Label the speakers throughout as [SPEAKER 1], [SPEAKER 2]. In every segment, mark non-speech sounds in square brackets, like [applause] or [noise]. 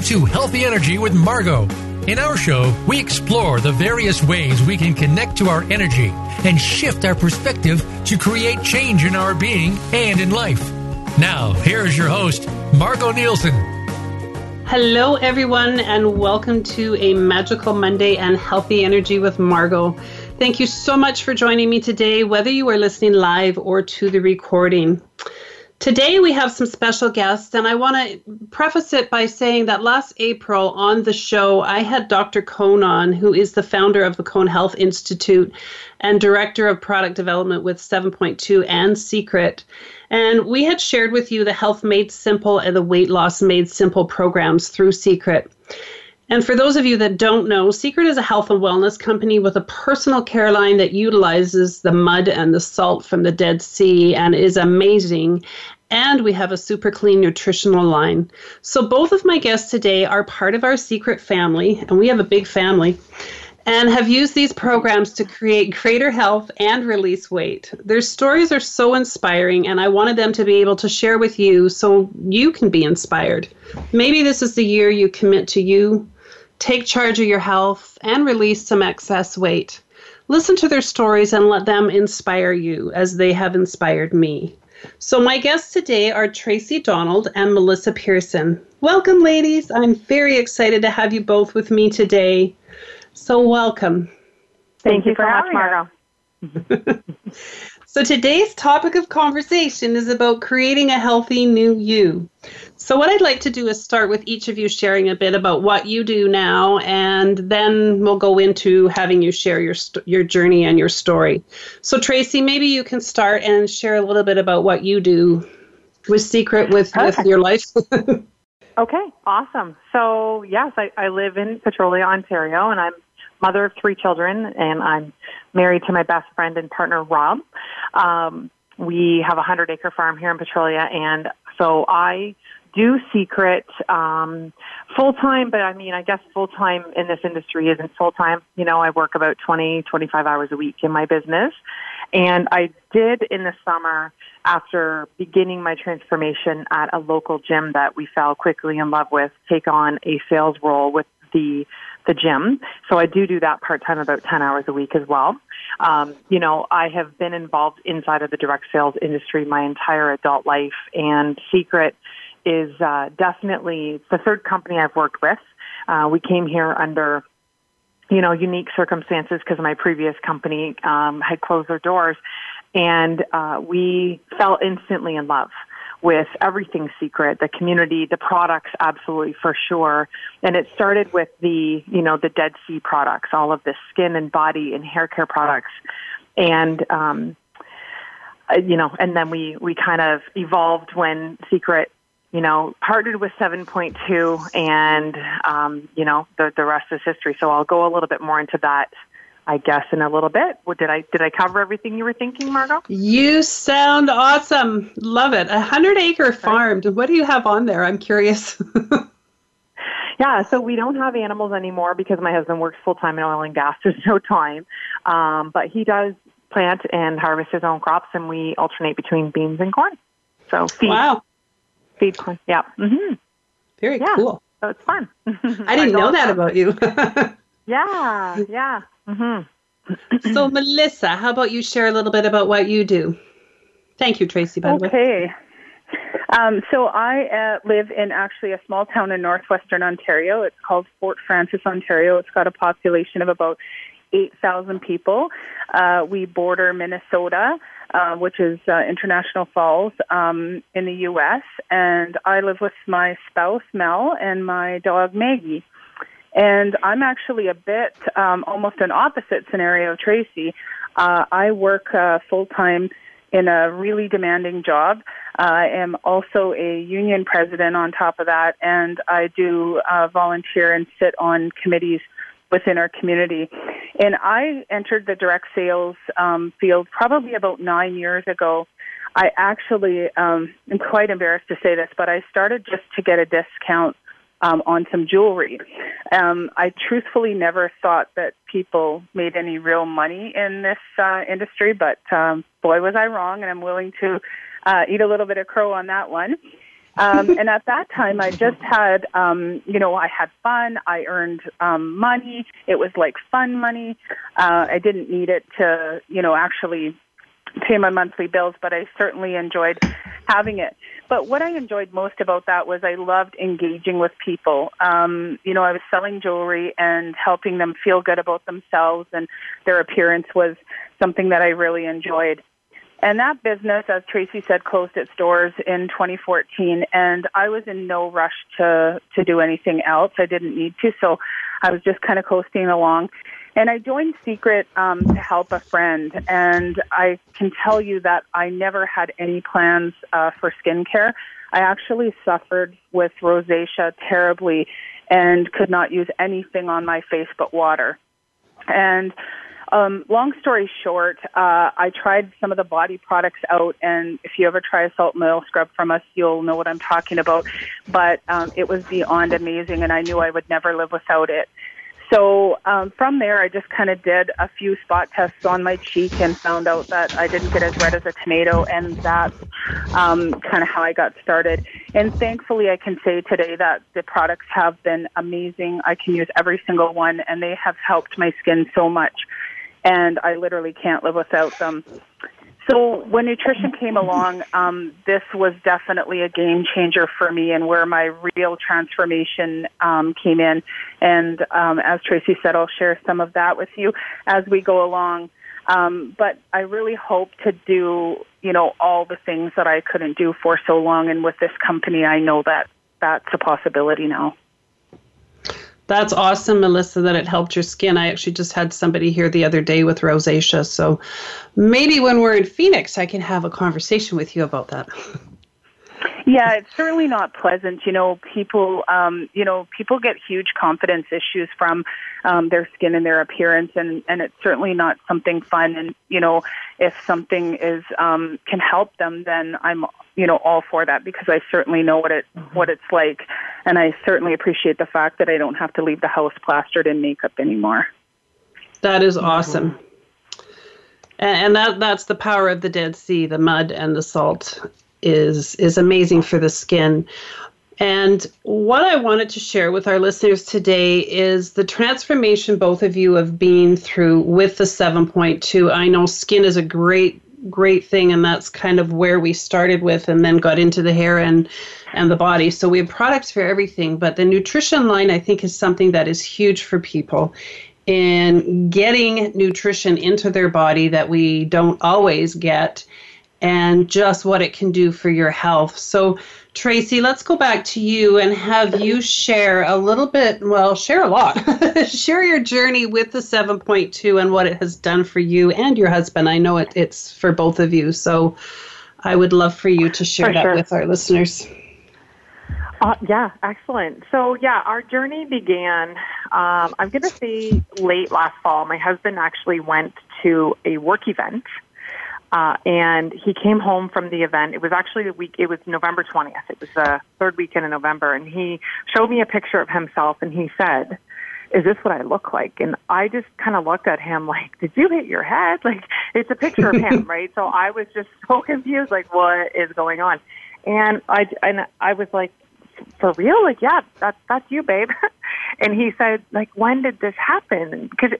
[SPEAKER 1] Welcome to Healthy Energy with Margo. In our show, we explore the various ways we can connect to our energy and shift our perspective to create change in our being and in life. Now, here is your host, Margo Nielsen.
[SPEAKER 2] Hello, everyone, and welcome to a magical Monday and healthy energy with Margo. Thank you so much for joining me today, whether you are listening live or to the recording. Today we have some special guests, and I want to preface it by saying that last April on the show, I had Dr. Cohn on, who is the founder of the Cohn Health Institute and director of product development with 7.2 and Seacret. And we had shared with you the Health Made Simple and the Weight Loss Made Simple programs through Seacret. And for those of you that don't know, Seacret is a health and wellness company with a personal care line that utilizes the mud and the salt from the Dead Sea and is amazing. And we have a super clean nutritional line. So both of my guests today are part of our Seacret family, and we have a big family and have used these programs to create greater health and release weight. Their stories are so inspiring, and I wanted them to be able to share with you so you can be inspired. Maybe this is the year you commit to you, take charge of your health, and release some excess weight. Listen to their stories and let them inspire you as they have inspired me. So, my guests today are Tracy Donald and Melissa Pearson. Welcome, ladies. I'm very excited to have you both with me today. So, welcome.
[SPEAKER 3] Thank, Thank you, you so much,
[SPEAKER 2] Margo. [laughs] so, today's topic of conversation is about creating a healthy new you. So, what I'd like to do is start with each of you sharing a bit about what you do now, and then we'll go into having you share your your journey and your story. So, Tracy, maybe you can start and share a little bit about what you do with Seacret with, with your life. [laughs]
[SPEAKER 3] okay, awesome. So, yes, I, I live in Petrolia, Ontario, and I'm mother of three children, and I'm married to my best friend and partner, Rob. Um, we have a 100 acre farm here in Petrolia, and so I do Seacret um, full time, but I mean, I guess full time in this industry isn't full time. You know, I work about 20, 25 hours a week in my business. And I did in the summer, after beginning my transformation at a local gym that we fell quickly in love with, take on a sales role with the the gym. So I do do that part time, about 10 hours a week as well. Um, you know, I have been involved inside of the direct sales industry my entire adult life, and Seacret is uh, definitely the third company I've worked with. Uh, we came here under you know unique circumstances because my previous company um, had closed their doors, and uh, we fell instantly in love with everything Seacret, the community, the products, absolutely for sure. And it started with the, you know, the Dead Sea products, all of the skin and body and hair care products. And, um, uh, you know, and then we, we kind of evolved when Seacret you know, partnered with 7.2 and, um, you know, the, the rest is history. So I'll go a little bit more into that, I guess, in a little bit. What, did I, did I cover everything you were thinking, Margo?
[SPEAKER 2] You sound awesome. Love it. A hundred acre farm. What do you have on there? I'm curious. [laughs]
[SPEAKER 3] yeah, so we don't have animals anymore because my husband works full time in oil and gas. [laughs] There's no time. Um, but he does plant and harvest his own crops and we alternate between beans and corn. So feed.
[SPEAKER 2] Wow
[SPEAKER 3] feed corn. Yeah. Mm-hmm.
[SPEAKER 2] Very
[SPEAKER 3] yeah.
[SPEAKER 2] cool.
[SPEAKER 3] So it's fun. [laughs]
[SPEAKER 2] I didn't know that about you.
[SPEAKER 3] yeah. Yeah. Mm-hmm. [clears throat]
[SPEAKER 2] so Melissa, how about you share a little bit about what you do? Thank you, Tracy. By
[SPEAKER 4] the
[SPEAKER 2] okay. way.
[SPEAKER 4] Um, so I uh, live in actually a small town in northwestern Ontario. It's called Fort Frances, Ontario. It's got a population of about 8,000 people. Uh, we border Minnesota, uh, which is uh, International Falls um, in the U.S., and I live with my spouse, Mel, and my dog, Maggie. And I'm actually a bit um, almost an opposite scenario, Tracy. Uh, I work uh, full time in a really demanding job. I am also a union president on top of that, and I do uh, volunteer and sit on committees within our community. And I entered the direct sales um, field probably about nine years ago. I actually um, am quite embarrassed to say this, but I started just to get a discount um, on some jewelry. Um, I truthfully never thought that people made any real money in this uh, industry, but um, boy, was I wrong, and I'm willing to uh, eat a little bit of crow on that one. Um, and at that time, I just had, um, you know, I had fun. I earned um, money. It was like fun money. Uh, I didn't need it to, you know, actually pay my monthly bills, but I certainly enjoyed having it. But what I enjoyed most about that was I loved engaging with people. Um, you know, I was selling jewelry and helping them feel good about themselves, and their appearance was something that I really enjoyed. And that business, as Tracy said, closed its doors in 2014, and I was in no rush to to do anything else. I didn't need to, so I was just kind of coasting along. And I joined Seacret um, to help a friend, and I can tell you that I never had any plans uh, for skincare. I actually suffered with rosacea terribly and could not use anything on my face but water. And um, long story short, uh, I tried some of the body products out, and if you ever try a salt and oil scrub from us, you'll know what I'm talking about. But um, it was beyond amazing, and I knew I would never live without it. So um, from there, I just kind of did a few spot tests on my cheek and found out that I didn't get as red as a tomato, and that's um, kind of how I got started. And thankfully, I can say today that the products have been amazing. I can use every single one, and they have helped my skin so much. And I literally can't live without them. So when nutrition came along, um, this was definitely a game changer for me, and where my real transformation um, came in. And um, as Tracy said, I'll share some of that with you as we go along. Um, but I really hope to do, you know, all the things that I couldn't do for so long. And with this company, I know that that's a possibility now.
[SPEAKER 2] That's awesome, Melissa, that it helped your skin. I actually just had somebody here the other day with rosacea. So maybe when we're in Phoenix, I can have a conversation with you about that. [laughs]
[SPEAKER 4] Yeah, it's certainly not pleasant. You know, people, um, you know, people get huge confidence issues from um, their skin and their appearance, and and it's certainly not something fun. And you know, if something is um, can help them, then I'm you know all for that because I certainly know what it mm-hmm. what it's like, and I certainly appreciate the fact that I don't have to leave the house plastered in makeup anymore.
[SPEAKER 2] That is awesome. Mm-hmm. And that that's the power of the Dead Sea, the mud and the salt is is amazing for the skin. And what I wanted to share with our listeners today is the transformation both of you have been through with the 7.2. I know skin is a great great thing and that's kind of where we started with and then got into the hair and and the body. So we have products for everything, but the nutrition line I think is something that is huge for people in getting nutrition into their body that we don't always get and just what it can do for your health. So, Tracy, let's go back to you and have you share a little bit, well, share a lot. [laughs] share your journey with the 7.2 and what it has done for you and your husband. I know it, it's for both of you. So, I would love for you to share for that sure. with our listeners.
[SPEAKER 3] Uh, yeah, excellent. So, yeah, our journey began, um, I'm going to say late last fall. My husband actually went to a work event uh, and he came home from the event. It was actually the week, it was November 20th. It was the third weekend in November. And he showed me a picture of himself and he said, is this what I look like? And I just kind of looked at him like, did you hit your head? [laughs] Like, it's a picture of him, [laughs] right? So I was just so confused, like, what is going on? And I, and I was like, for real? Like, yeah, that's, that's you, babe. [laughs] and he said, like, when did this happen? Because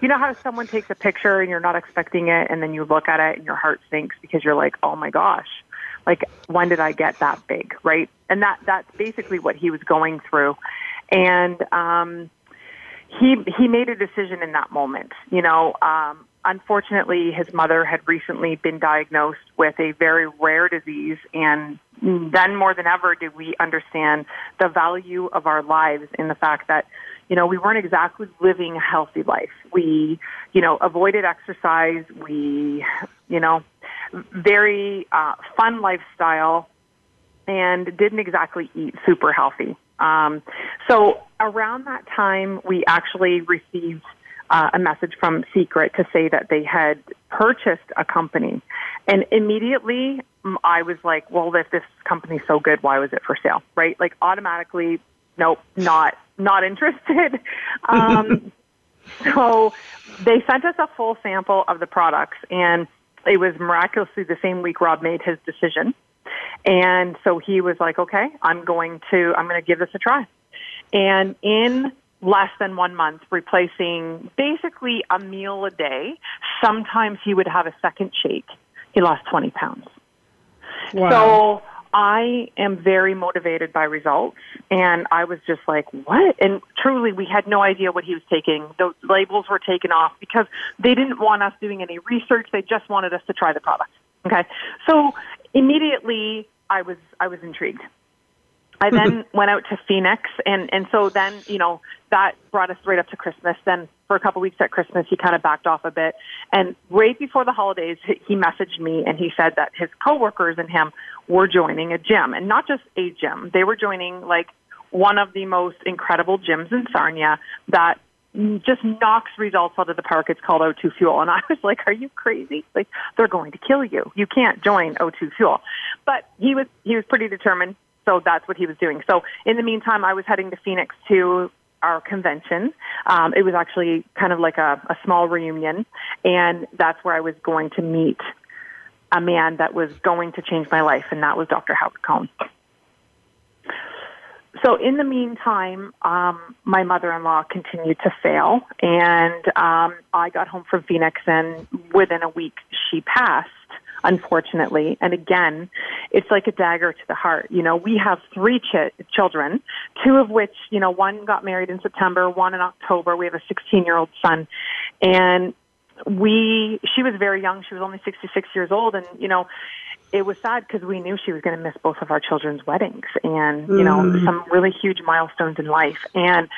[SPEAKER 3] you know how someone takes a picture and you're not expecting it and then you look at it and your heart sinks because you're like, "Oh my gosh. Like when did I get that big?" right? And that that's basically what he was going through. And um he he made a decision in that moment. You know, um unfortunately his mother had recently been diagnosed with a very rare disease and then more than ever did we understand the value of our lives in the fact that you know, we weren't exactly living a healthy life. We, you know, avoided exercise. We, you know, very uh, fun lifestyle and didn't exactly eat super healthy. Um, so around that time, we actually received uh, a message from Seacret to say that they had purchased a company. And immediately I was like, well, if this company's so good, why was it for sale? Right? Like automatically, nope, not not interested. [laughs] Um, [laughs] so they sent us a full sample of the products, and it was miraculously the same week Rob made his decision. And so he was like, okay, I'm going to, I'm going to give this a try. And in less than one month, replacing basically a meal a day, sometimes he would have a second shake. He lost 20 pounds. Wow. I am very motivated by results, and I was just like, what? And truly, we had no idea what he was taking. The labels were taken off because they didn't want us doing any research. They just wanted us to try the product. Okay. So immediately, I was I was intrigued. I [laughs] then went out to Phoenix, and and so then you know that brought us right up to Christmas. Then for a couple weeks at Christmas, he kind of backed off a bit, and right before the holidays, he messaged me and he said that his coworkers and him were joining a gym, and not just a gym. They were joining like one of the most incredible gyms in Sarnia that just knocks results out of the park. It's called O2 Fuel. And I [laughs] was like, are you crazy? Like, they're going to kill you. You can't join O2 Fuel. But he was, he was pretty determined so that's what he was doing. So in the meantime, I was heading to Phoenix to our convention. Um, it was actually kind of like a, a small reunion, and that's where I was going to meet a man that was going to change my life, and that was Dr. Howard Cohn. So in the meantime, um, my mother-in-law continued to fail, and um, I got home from Phoenix, and within a week she passed unfortunately. And again, it's like a dagger to the heart. You know, we have three ch- children, two of which, you know, one got married in September, one in October. We have a 16 year old son. And we, she was very young. She was only 66 years old. And, you know, it was sad because we knew she was going to miss both of our children's weddings and, you know, mm. some really huge milestones in life. And,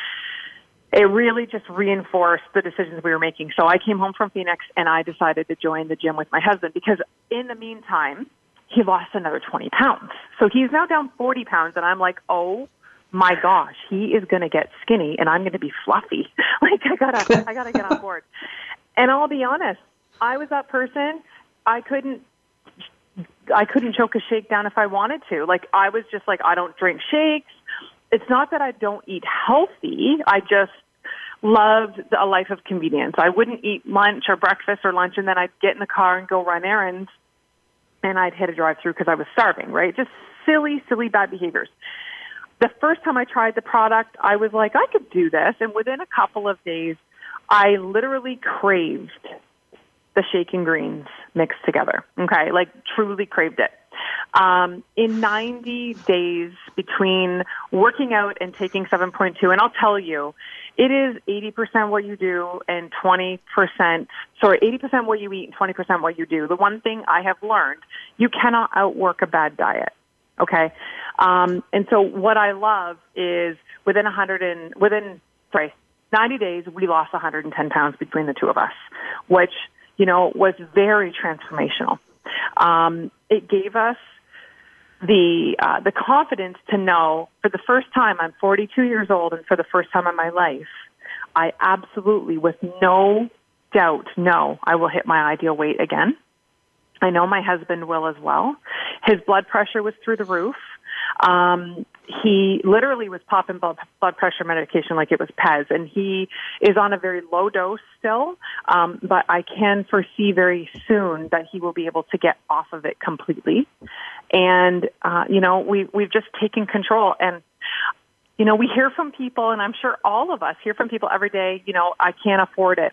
[SPEAKER 3] it really just reinforced the decisions we were making. So I came home from Phoenix and I decided to join the gym with my husband because in the meantime, he lost another 20 pounds. So he's now down 40 pounds and I'm like, oh my gosh, he is going to get skinny and I'm going to be fluffy. [laughs] like I gotta, I gotta get on board. And I'll be honest, I was that person. I couldn't I couldn't choke a shake down if I wanted to. Like I was just like I don't drink shakes. It's not that I don't eat healthy. I just loved a life of convenience. I wouldn't eat lunch or breakfast or lunch and then I'd get in the car and go run errands and I'd hit a drive through because I was starving, right? Just silly, silly bad behaviors. The first time I tried the product, I was like, I could do this. And within a couple of days, I literally craved the shaken greens mixed together. Okay. Like truly craved it. Um, in 90 days between working out and taking 7.2, and I'll tell you, it is 80% what you do and 20%, sorry, 80% what you eat and 20% what you do. The one thing I have learned, you cannot outwork a bad diet. Okay. Um, and so what I love is within 100 and, within, sorry, 90 days, we lost 110 pounds between the two of us, which, you know, was very transformational. Um, it gave us the uh, the confidence to know for the first time I'm 42 years old and for the first time in my life I absolutely with no doubt know I will hit my ideal weight again. I know my husband will as well. His blood pressure was through the roof. Um, he literally was popping blood, blood pressure medication like it was Pez, and he is on a very low dose still. Um, but I can foresee very soon that he will be able to get off of it completely. And uh, you know, we we've just taken control and. You know, we hear from people, and I'm sure all of us hear from people every day. You know, I can't afford it.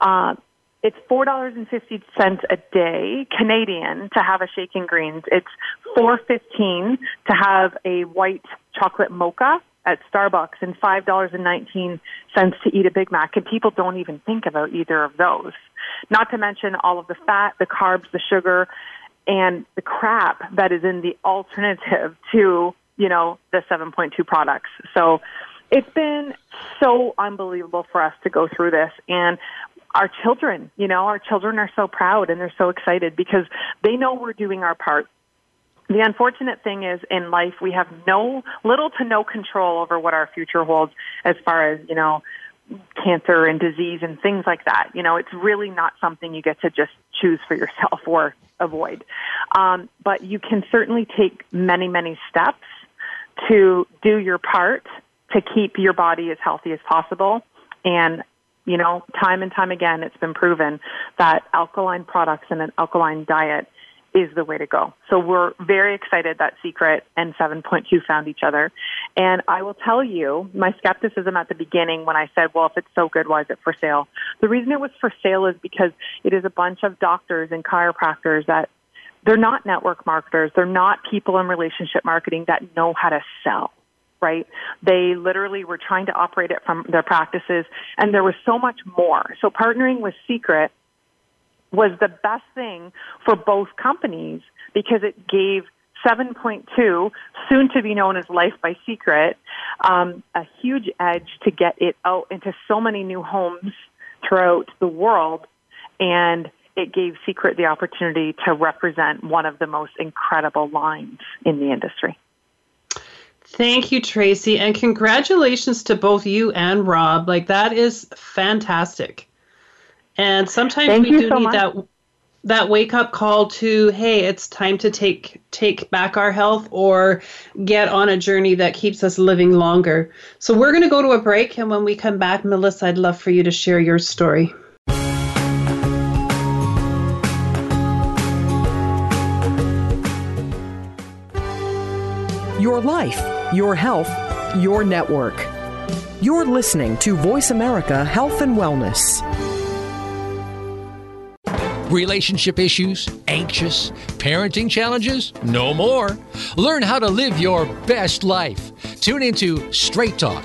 [SPEAKER 3] Uh, it's four dollars and fifty cents a day Canadian to have a shaken greens. It's four fifteen to have a white chocolate mocha at Starbucks, and five dollars and nineteen cents to eat a Big Mac. And people don't even think about either of those. Not to mention all of the fat, the carbs, the sugar, and the crap that is in the alternative [laughs] to you know the seven point two products. So it's been so unbelievable for us to go through this and our children, you know, our children are so proud and they're so excited because they know we're doing our part. The unfortunate thing is in life we have no little to no control over what our future holds as far as, you know, cancer and disease and things like that. You know, it's really not something you get to just choose for yourself or avoid. Um, but you can certainly take many, many steps to do your part to keep your body as healthy as possible. And you know, time and time again, it's been proven that alkaline products and an alkaline diet is the way to go. So we're very excited that Seacret and 7.2 found each other. And I will tell you, my skepticism at the beginning when I said, well, if it's so good, why is it for sale? The reason it was for sale is because it is a bunch of doctors and chiropractors that they're not network marketers. They're not people in relationship marketing that know how to sell right? They literally were trying to operate it from their practices, and there was so much more. So partnering with Seacret was the best thing for both companies because it gave 7.2, soon to be known as Life by Seacret, um, a huge edge to get it out into so many new homes throughout the world. And it gave Seacret the opportunity to represent one of the most incredible lines in the industry.
[SPEAKER 2] Thank you, Tracy, and congratulations to both you and Rob. Like that is fantastic. And sometimes
[SPEAKER 3] Thank
[SPEAKER 2] we do
[SPEAKER 3] so
[SPEAKER 2] need
[SPEAKER 3] much.
[SPEAKER 2] that that wake up call to hey, it's time to take take back our health or get on a journey that keeps us living longer. So we're going to go to a break and when we come back, Melissa, I'd love for you to share your story.
[SPEAKER 5] Your life, your health, your network. You're listening to Voice America Health and Wellness.
[SPEAKER 1] Relationship issues? Anxious? Parenting challenges? No more. Learn how to live your best life. Tune into Straight Talk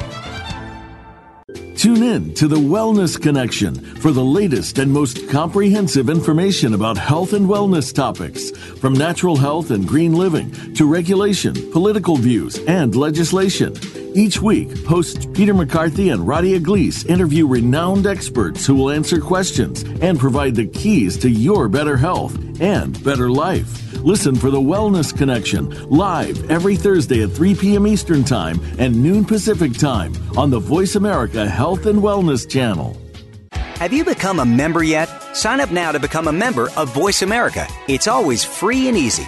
[SPEAKER 6] Tune in to the Wellness Connection for the latest and most comprehensive information about health and wellness topics, from natural health and green living to regulation, political views, and legislation. Each week, hosts Peter McCarthy and Radia Gleese interview renowned experts who will answer questions and provide the keys to your better health and better life. Listen for the Wellness Connection live every Thursday at 3 p.m. Eastern Time and noon Pacific Time on the Voice America Health and Wellness Channel.
[SPEAKER 7] Have you become a member yet? Sign up now to become a member of Voice America. It's always free and easy.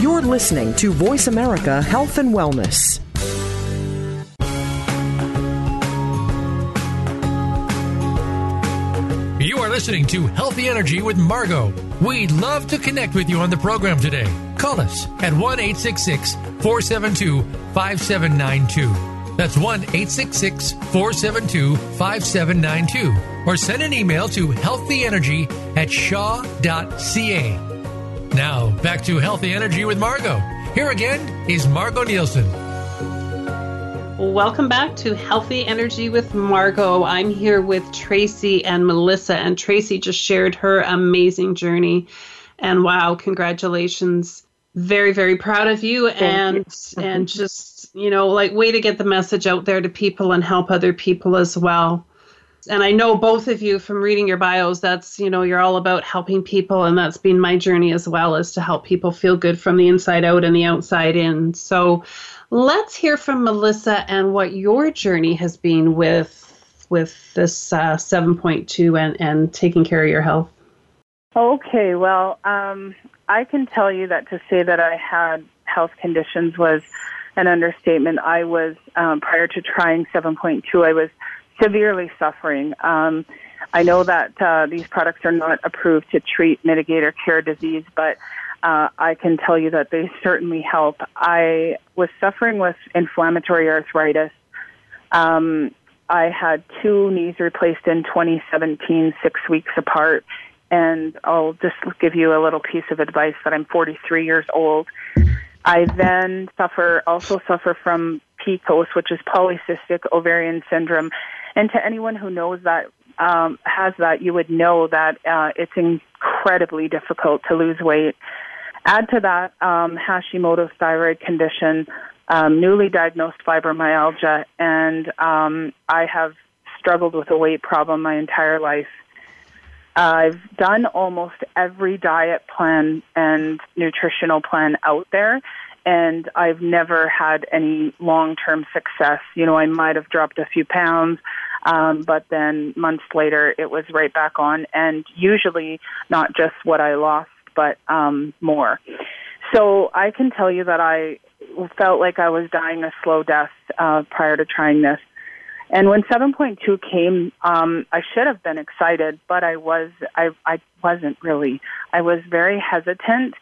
[SPEAKER 5] You're listening to Voice America Health and Wellness.
[SPEAKER 1] You are listening to Healthy Energy with Margo. We'd love to connect with you on the program today. Call us at 1 866 472 5792. That's 1 866 472 5792. Or send an email to healthyenergy at shaw.ca. Now, back to Healthy Energy with Margo. Here again is Margo Nielsen.
[SPEAKER 2] Welcome back to Healthy Energy with Margot. I'm here with Tracy and Melissa, and Tracy just shared her amazing journey. And wow, congratulations. Very, very proud of you and and just, you know, like way to get the message out there to people and help other people as well. And I know both of you from reading your bios, that's, you know, you're all about helping people and that's been my journey as well is to help people feel good from the inside out and the outside in. So let's hear from Melissa and what your journey has been with with this uh, 7.2 and, and taking care of your health.
[SPEAKER 4] Okay, well, um, I can tell you that to say that I had health conditions was an understatement. I was, um, prior to trying 7.2, I was severely suffering. Um, I know that uh, these products are not approved to treat, mitigate, or cure disease, but uh, I can tell you that they certainly help. I was suffering with inflammatory arthritis. Um, I had two knees replaced in 2017, six weeks apart. And I'll just give you a little piece of advice that I'm 43 years old. I then suffer, also suffer from PCOS, which is polycystic ovarian syndrome. And to anyone who knows that, um, has that, you would know that uh, it's incredibly difficult to lose weight. Add to that um, Hashimoto's thyroid condition, um, newly diagnosed fibromyalgia, and um, I have struggled with a weight problem my entire life. I've done almost every diet plan and nutritional plan out there, and I've never had any long term success. You know, I might have dropped a few pounds, um, but then months later it was right back on, and usually not just what I lost, but um, more. So I can tell you that I felt like I was dying a slow death uh, prior to trying this. And when 7.2 came, um, I should have been excited, but I was, I, I wasn't really. I was very hesitant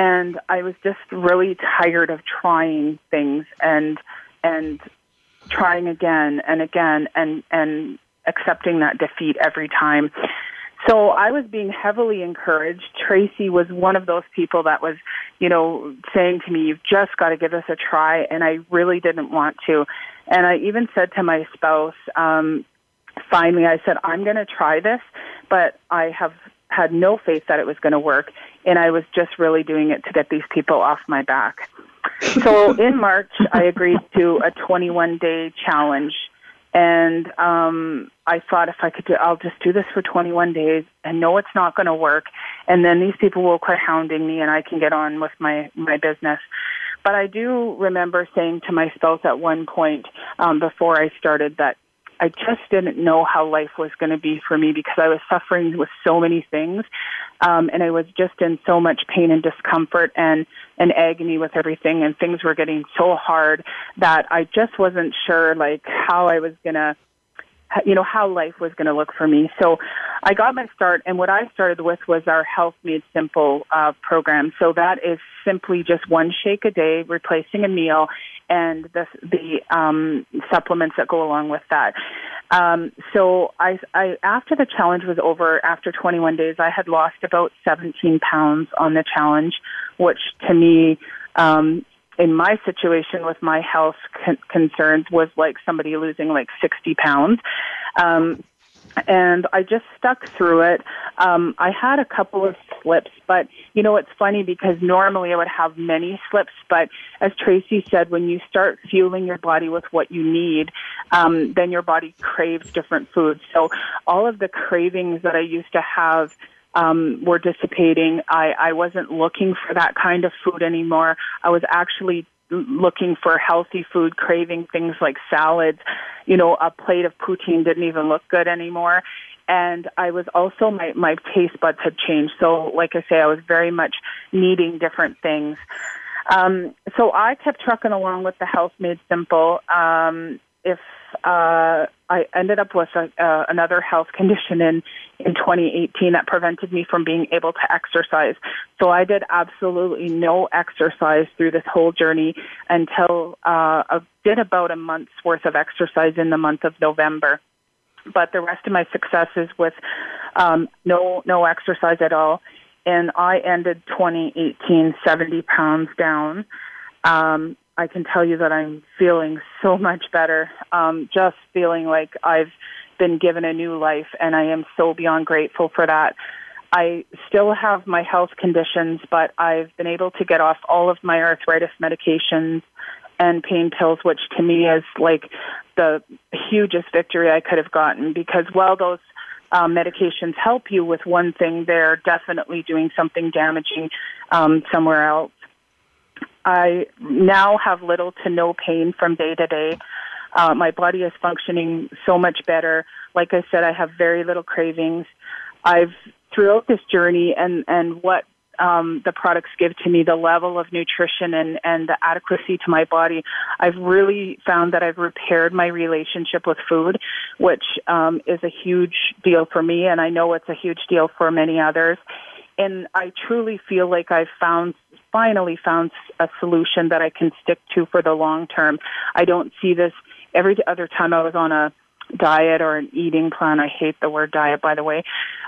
[SPEAKER 4] and I was just really tired of trying things and, and trying again and again and, and accepting that defeat every time. So I was being heavily encouraged. Tracy was one of those people that was, you know, saying to me, you've just got to give this a try. And I really didn't want to. And I even said to my spouse, um, finally, I said, I'm going to try this, but I have had no faith that it was going to work. And I was just really doing it to get these people off my back. So [laughs] in March, I agreed to a 21 day challenge. And um, I thought if I could do, I'll just do this for 21 days and know it's not going to work. And then these people will quit hounding me and I can get on with my, my business. But I do remember saying to my spouse at one point um, before I started that I just didn't know how life was going to be for me because I was suffering with so many things, um, and I was just in so much pain and discomfort and and agony with everything, and things were getting so hard that I just wasn't sure like how I was going to you know how life was going to look for me. So I got my start, and what I started with was our Health Made Simple uh, program. So that is simply just one shake a day, replacing a meal, and the the um, supplements that go along with that. Um, so I, I after the challenge was over, after 21 days, I had lost about 17 pounds on the challenge, which to me um, in my situation with my health con- concerns was like somebody losing like 60 pounds. Um, and I just stuck through it. Um, I had a couple of slips, but you know, it's funny because normally I would have many slips, but as Tracy said, when you start fueling your body with what you need, um, then your body craves different foods. So all of the cravings that I used to have um, were dissipating. I, I wasn't looking for that kind of food anymore. I was actually looking for healthy food, craving things like salads. You know, a plate of poutine didn't even look good anymore. And I was also, my, my taste buds had changed. So, like I say, I was very much needing different things. Um, so I kept trucking along with the Health Made Simple. Um, if uh, I ended up with a, uh, another health condition in in 2018 that prevented me from being able to exercise. So I did absolutely no exercise through this whole journey until uh, I did about a month's worth of exercise in the month of November. But the rest of my successes with um, no no exercise at all, and I ended 2018 70 pounds down. Um, I can tell you that I'm feeling so [laughs] much better. Um, just feeling like I've been given a new life, and I am so beyond grateful for that. I still have my health conditions, but I've been able to get off all of my arthritis medications and pain pills, which to me is like the hugest victory I could have gotten because while those um, medications help you with one thing, they're definitely doing something damaging um, somewhere else. I now have little to no pain from day to day. Uh, my body is functioning so much better. Like I said, I have very little cravings. I've throughout this journey and and what um, the products give to me, the level of nutrition and, and the adequacy to my body, I've really found that I've repaired my relationship with food, which um, is a huge deal for me, and I know it's a huge deal for many others. And I truly feel like I've found finally found a solution that I can stick to for the long term. I don't see this every other time I was on a diet or an eating plan. I hate the word diet, by the way.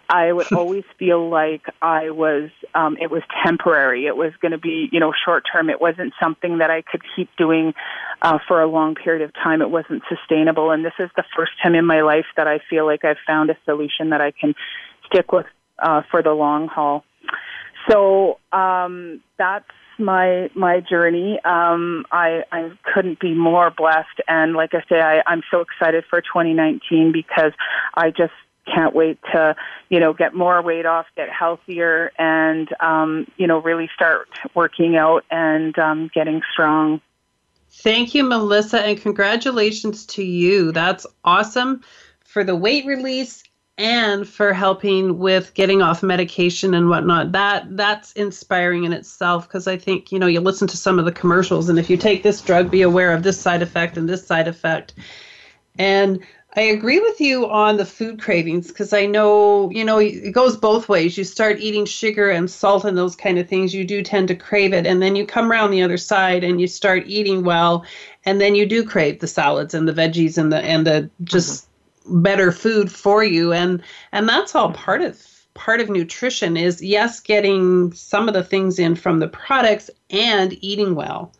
[SPEAKER 4] I would [laughs] always feel like I was, um, it was temporary. It was going to be, you know, short term. It wasn't something that I could keep doing uh, for a long period of time. It wasn't sustainable. And this is the first time in my life that I feel like I've found a solution that I can stick with uh, for the long haul. So um, that's my my journey. Um, I I couldn't be more blessed, and like I say, I, I'm so excited for 2019 because I just can't wait to you know get more weight off, get healthier, and um, you know really start working out and um, getting strong.
[SPEAKER 2] Thank you, Melissa, and congratulations to you. That's awesome for the weight release and for helping with getting off medication and whatnot. That that's inspiring in itself because I think you know you listen to some of the commercials, and if you take this drug, be aware of this side effect and this side effect. And I agree with you on the food cravings because I know you know it goes both ways. You start eating sugar and salt and those kind of things, you do tend to crave it, and then you come around the other side and you start eating well, and then you do crave the salads and the veggies and the and the just. Mm-hmm. Better food for you. And and that's all part of part of nutrition is yes getting some of the things in from the products and eating well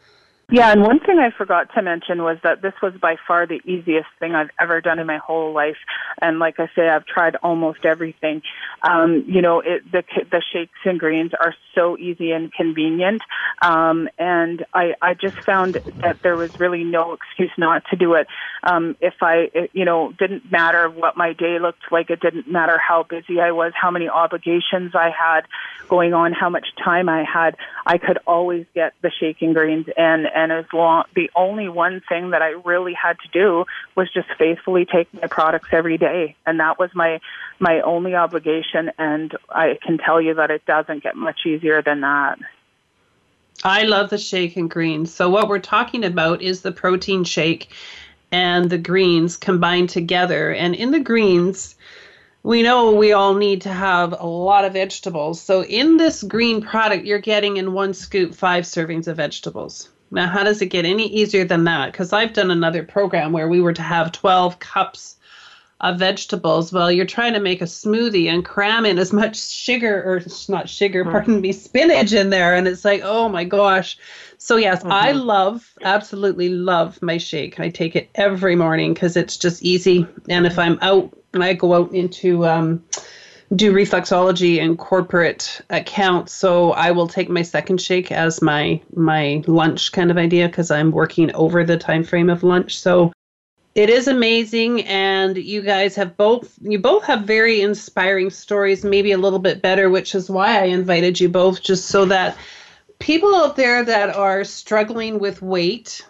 [SPEAKER 4] yeah, and one thing I forgot to mention was that this was by far the easiest thing I've ever done in my whole life. And like I say, I've tried almost everything. Um, you know, it, the the shakes and greens are so easy and convenient. Um, and I I just found that there was really no excuse not to do it. Um, if I, it, you know, didn't matter what my day looked like, it didn't matter how busy I was, how many obligations I had going on, how much time I had, I could always get the shake and greens and and as long the only one thing that I really had to do was just faithfully take my products every day, and that was my my only obligation. And I can tell you that it doesn't get much easier than that.
[SPEAKER 2] I love the shake and greens. So what we're talking about is the protein shake and the greens combined together. And in the greens, we know we all need to have a lot of vegetables. So in this green product, you're getting in one scoop five servings of vegetables. Now, how does it get any easier than that? Because I've done another program where we were to have 12 cups of vegetables. Well, you're trying to make a smoothie and cram in as much sugar, or not sugar, mm-hmm. pardon me, spinach in there. And it's like, oh my gosh. So, yes, mm-hmm. I love, absolutely love my shake. I take it every morning because it's just easy. And if I'm out and I go out into, um, do reflexology and corporate accounts so i will take my second shake as my my lunch kind of idea because i'm working over the time frame of lunch. So it is amazing and you guys have both you both have very inspiring stories maybe a little bit better which is why i invited you both just so that people out there that are struggling with weight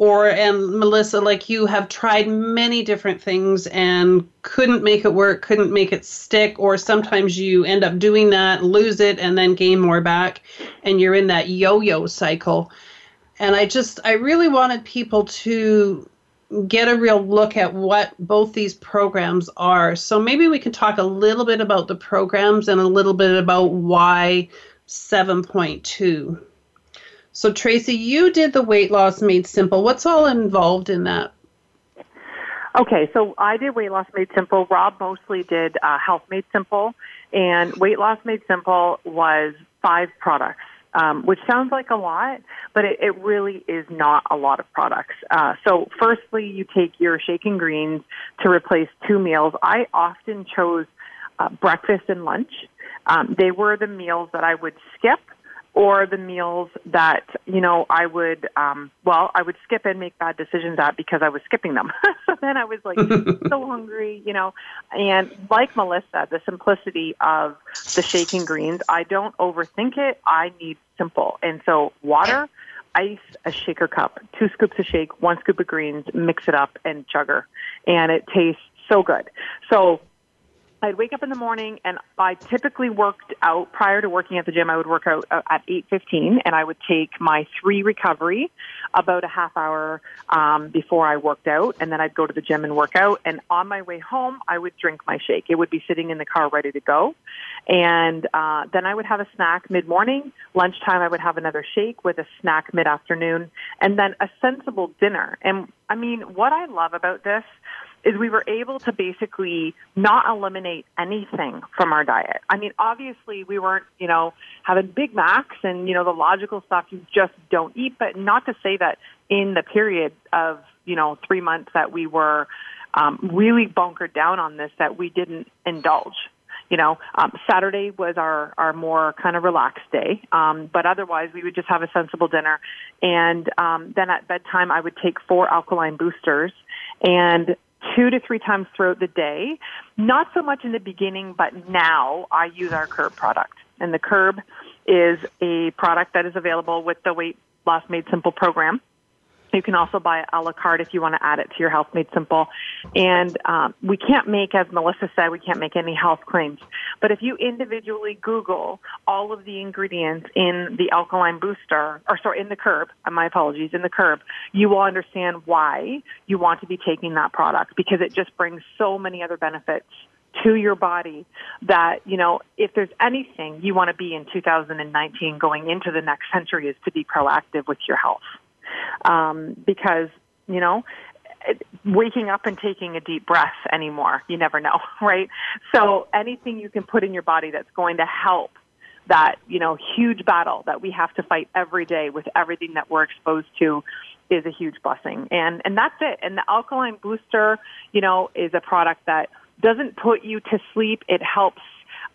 [SPEAKER 2] or and Melissa, like you have tried many different things and couldn't make it work, couldn't make it stick, or sometimes you end up doing that, lose it, and then gain more back, and you're in that yo-yo cycle. And I just, I really wanted people to get a real look at what both these programs are. So maybe we can talk a little bit about the programs and a little bit about why 7.2. So, Tracy, you did the weight loss made simple. What's all involved in that?
[SPEAKER 3] Okay, so I did weight loss made simple. Rob mostly did uh, health made simple, and weight loss made simple was five products. Um, which sounds like a lot, but it, it really is not a lot of products. Uh, so, firstly, you take your shake and greens to replace two meals. I often chose uh, breakfast and lunch. Um, they were the meals that I would skip or the meals that you know I would um well I would skip and make bad decisions at because I was skipping them. [laughs] so then I was like [laughs] so hungry, you know. And like Melissa, the simplicity of the shaking greens, I don't overthink it. I need simple. And so water, ice, a shaker cup, two scoops of shake, one scoop of greens, mix it up and chugger. And it tastes so good. So I'd wake up in the morning and I typically worked out prior to working at the gym. I would work out uh, at 8:15 and I would take my three recovery about a half hour um, before I worked out, and then I'd go to the gym and work out. And on my way home, I would drink my shake. It would be sitting in the car ready to go, and uh, then I would have a snack mid morning. Lunchtime, I would have another shake with a snack mid afternoon, and then a sensible dinner. And I mean, what I love about this is we were able to basically not eliminate anything from our diet. I mean, obviously we weren't, you know, having Big Macs and, you know, the logical stuff you just don't eat, but not to say that in the period of, you know, three months that we were um, really bunkered down on this that we didn't indulge. You know, um, Saturday was our our more kind of relaxed day, um, but otherwise we would just have a sensible dinner, and um, then at bedtime I would take four alkaline boosters, and two to three times throughout the day. Not so much in the beginning, but now I use our Curb product. And the Curb is a product that is available with the Weight Loss Made Simple program. You can also buy a la carte if you want to add it to your Health Made Simple. And um, we can't make, as Melissa said, we can't make any health claims. But if you individually Google all of the ingredients in the alkaline booster, or sorry, in the curb, uh, my apologies, in the curb, you will understand why you want to be taking that product because it just brings so many other benefits to your body that, you know, if there's anything you want to be in 2019 going into the next century is to be proactive with your health um, because you know waking up and taking a deep breath anymore. You never know, [laughs] right? So anything you can put in your body that's going to help that, you know, huge battle that we have to fight every day with everything that we're exposed to is a huge blessing. And and that's it. And the alkaline booster, you know, is a product that doesn't put you to sleep. It helps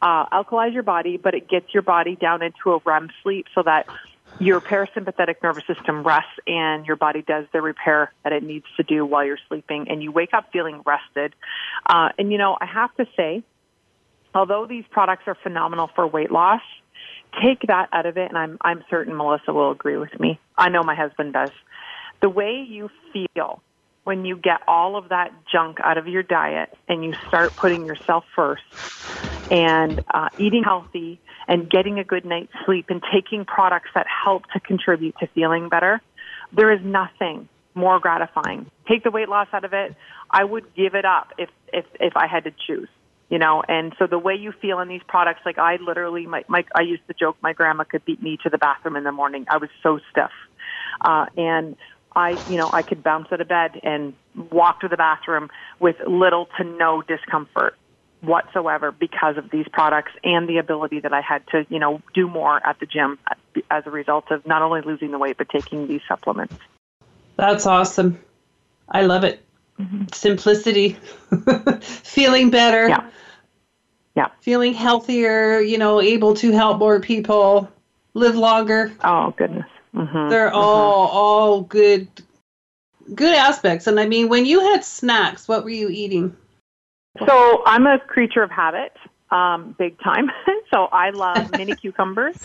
[SPEAKER 3] uh, alkalize your body, but it gets your body down into a REM sleep so that your parasympathetic nervous system rests and your body does the repair that it needs to do while you're sleeping and you wake up feeling rested. Uh, and you know, I have to say, although these products are phenomenal for weight loss, take that out of it and I'm, I'm certain Melissa will agree with me. I know my husband does. The way you feel when you get all of that junk out of your diet and you start putting yourself first and uh, eating healthy and getting a good night's sleep and taking products that help to contribute to feeling better, there is nothing more gratifying. Take the weight loss out of it. I would give it up if if if I had to choose. You know, and so the way you feel in these products, like I literally, my, my I used to joke, my grandma could beat me to the bathroom in the morning. I was so stiff, uh, and I, you know, I could bounce out of bed and walk to the bathroom with little to no discomfort whatsoever because of these products and the ability that I had to, you know, do more at the gym as a result of not only losing the weight but taking these supplements.
[SPEAKER 2] That's awesome. I love it. Mm-hmm. Simplicity, [laughs] feeling better.
[SPEAKER 3] Yeah. Yeah.
[SPEAKER 2] Feeling healthier, you know, able to help more people, live longer.
[SPEAKER 3] Oh, goodness. Mm-hmm.
[SPEAKER 2] They're mm-hmm. all all good good aspects. And I mean, when you had snacks, what were you eating?
[SPEAKER 3] So I'm a creature of habit, um, big time. [laughs] so I love [laughs] mini cucumbers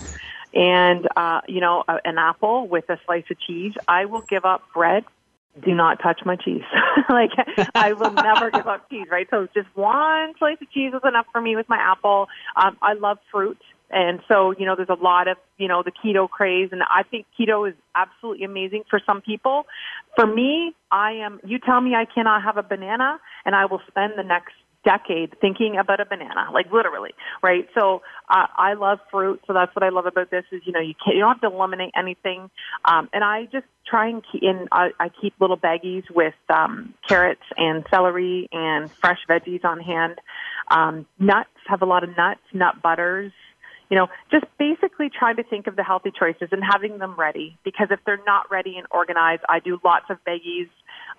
[SPEAKER 3] and uh, you know a, an apple with a slice of cheese. I will give up bread. Do not touch my cheese. [laughs] like I will never give up cheese. Right. So just one slice of cheese is enough for me with my apple. Um, I love fruit. And so, you know, there's a lot of, you know, the keto craze and I think keto is absolutely amazing for some people. For me, I am, you tell me I cannot have a banana and I will spend the next decade thinking about a banana, like literally, right? So uh, I love fruit, so that's what I love about this is you know you can't you don't have to eliminate anything, um, and I just try and keep in I, I keep little baggies with um, carrots and celery and fresh veggies on hand. Um, nuts have a lot of nuts, nut butters, you know, just basically trying to think of the healthy choices and having them ready. Because if they're not ready and organized, I do lots of baggies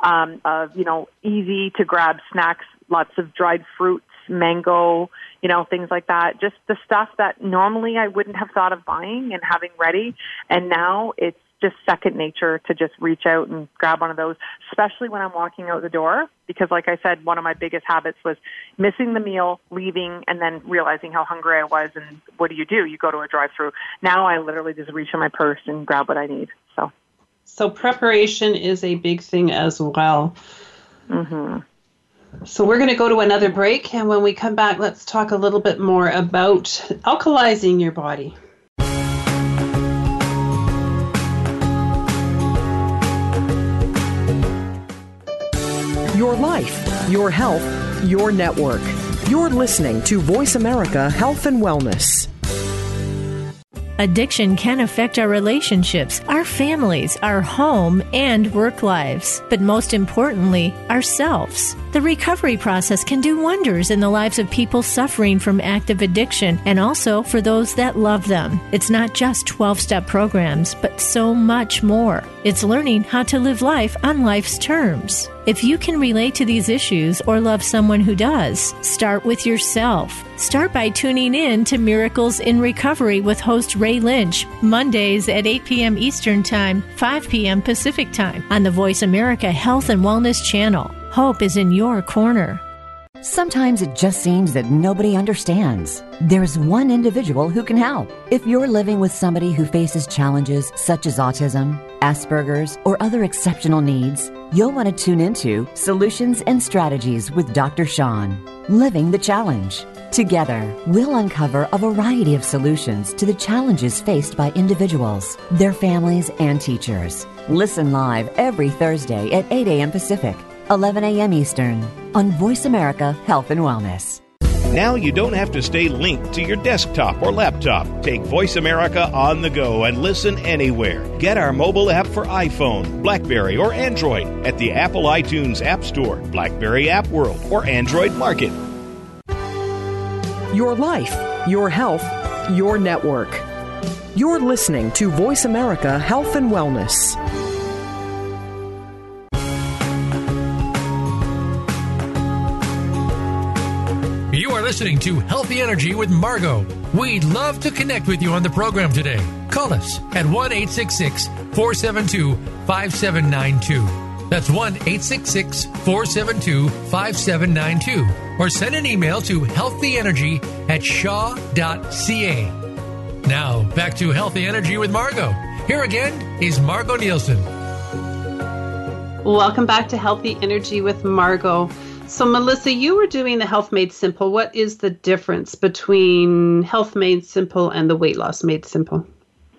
[SPEAKER 3] um, of you know easy to grab snacks, lots of dried fruits, mango, you know things like that. Just the stuff that normally I wouldn't have thought of buying and having ready, and now it's just second nature to just reach out and grab one of those, especially when I'm walking out the door. Because, like I said, one of my biggest habits was missing the meal, leaving, and then realizing how hungry I was. And what do you do? You go to a drive-through. Now I literally just reach in my purse and grab what I need. So,
[SPEAKER 2] so preparation is a big thing as well.
[SPEAKER 3] Mm-hmm.
[SPEAKER 2] So we're going to go to another break, and when we come back, let's talk a little bit more about alkalizing your body.
[SPEAKER 5] Your life, your health, your network. You're listening to Voice America Health and Wellness.
[SPEAKER 8] Addiction can affect our relationships, our families, our home, and work lives, but most importantly, ourselves. The recovery process can do wonders in the lives of people suffering from active addiction and also for those that love them. It's not just 12 step programs, but so much more. It's learning how to live life on life's terms. If you can relate to these issues or love someone who does, start with yourself. Start by tuning in to Miracles in Recovery with host Ray Lynch, Mondays at 8 p.m. Eastern Time, 5 p.m. Pacific Time on the Voice America Health and Wellness Channel. Hope is in your corner.
[SPEAKER 9] Sometimes it just seems that nobody understands. There's one individual who can help. If you're living with somebody who faces challenges such as autism, Asperger's, or other exceptional needs, you'll want to tune into Solutions and Strategies with Dr. Sean, Living the Challenge. Together, we'll uncover a variety of solutions to the challenges faced by individuals, their families, and teachers. Listen live every Thursday at 8 a.m. Pacific 11 a.m. Eastern on Voice America Health and Wellness.
[SPEAKER 10] Now you don't have to stay linked to your desktop or laptop. Take Voice America on the go and listen anywhere. Get our mobile app for iPhone, Blackberry, or Android at the Apple iTunes App Store, Blackberry App World, or Android Market.
[SPEAKER 5] Your life, your health, your network. You're listening to Voice America Health and Wellness.
[SPEAKER 1] Listening to Healthy Energy with Margo. We'd love to connect with you on the program today. Call us at 1 866 472 5792. That's 1 866 472 5792. Or send an email to healthyenergy at shaw.ca. Now, back to Healthy Energy with Margo. Here again is Margo Nielsen.
[SPEAKER 2] Welcome back to Healthy Energy with Margo. So, Melissa, you were doing the Health Made Simple. What is the difference between Health Made Simple and the Weight Loss Made Simple?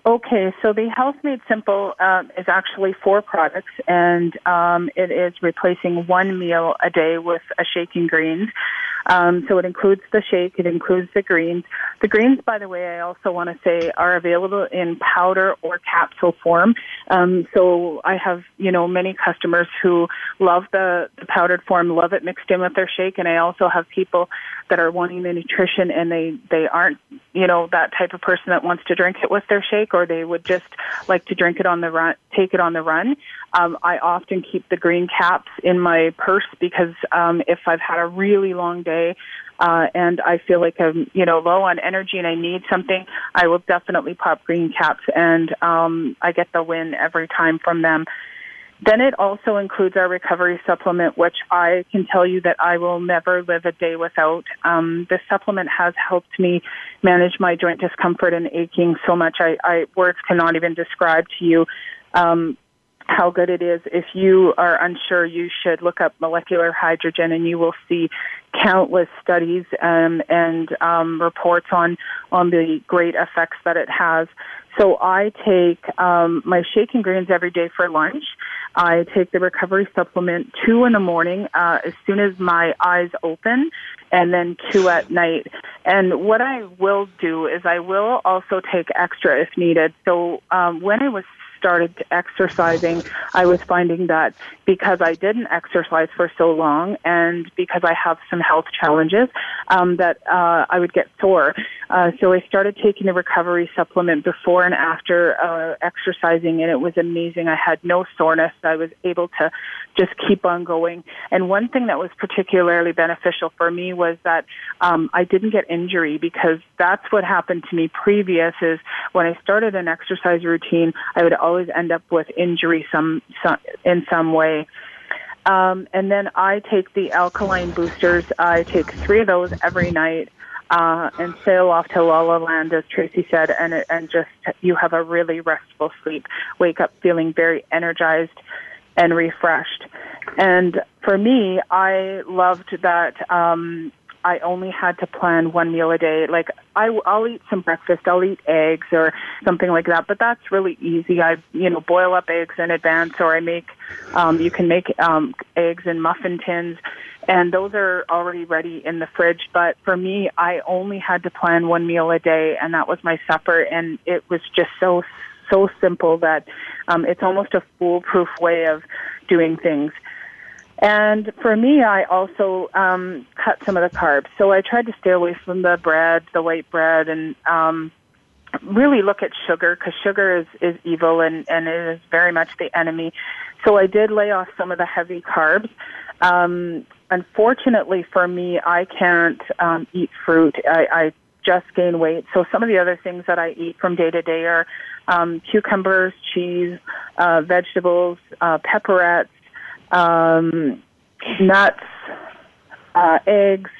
[SPEAKER 4] Okay, so the Health Made Simple um, is actually four products, and um, it is replacing one meal a day with a shake and greens. Um, so it includes the shake, it includes the greens. The greens, by the way, I also want to say are available in powder or capsule form. Um, so I have, you know, many customers who love the, the powdered form, love it mixed in with their shake, and I also have people that are wanting the nutrition and they they aren't, you know, that type of person that wants to drink it with their shake, or they would just like to drink it on the run, take it on the run. Um, I often keep the green caps in my purse because um, if I've had a really long day uh, and I feel like I'm, you know, low on energy and I need something, I will definitely pop green caps, and um, I get the win every time from them. Then it also includes our recovery supplement, which I can tell you that I will never live a day without. Um, this supplement has helped me manage my joint discomfort and aching so much. I, I words cannot even describe to you um, how good it is. If you are unsure, you should look up molecular hydrogen, and you will see countless studies um, and um, reports on on the great effects that it has. So I take um, my shake and greens every day for lunch. I take the recovery supplement two in the morning uh, as soon as my eyes open, and then two at night. And what I will do is I will also take extra if needed. So um, when I was started exercising, I was finding that because I didn't exercise for so long and because I have some health challenges, um, that uh, I would get sore. Uh, so I started taking the recovery supplement before and after uh, exercising, and it was amazing. I had no soreness. I was able to just keep on going. And one thing that was particularly beneficial for me was that um, I didn't get injury because that's what happened to me previous. Is when I started an exercise routine, I would always end up with injury some, some in some way. Um, and then I take the alkaline boosters. I take three of those every night. Uh, and sail off to La La Land, as Tracy said, and and just you have a really restful sleep. Wake up feeling very energized and refreshed. And for me, I loved that um, I only had to plan one meal a day. Like I, I'll eat some breakfast, I'll eat eggs or something like that, but that's really easy. I, you know, boil up eggs in advance, or I make. Um, you can make um, eggs in muffin tins, and those are already ready in the fridge. But for me, I only had to plan one meal a day, and that was my supper, and it was just so so simple that um, it's almost a foolproof way of doing things. And for me, I also um, cut some of the carbs. So I tried to stay away from the bread, the white bread, and um, really look at sugar because sugar is, is evil and, and it is very much the enemy. So I did lay off some of the heavy carbs. Um, unfortunately for me, I can't um, eat fruit. I, I just gain weight. So some of the other things that I eat from day to day are um, cucumbers, cheese, uh, vegetables, uh, pepperettes, um, nuts, uh, eggs,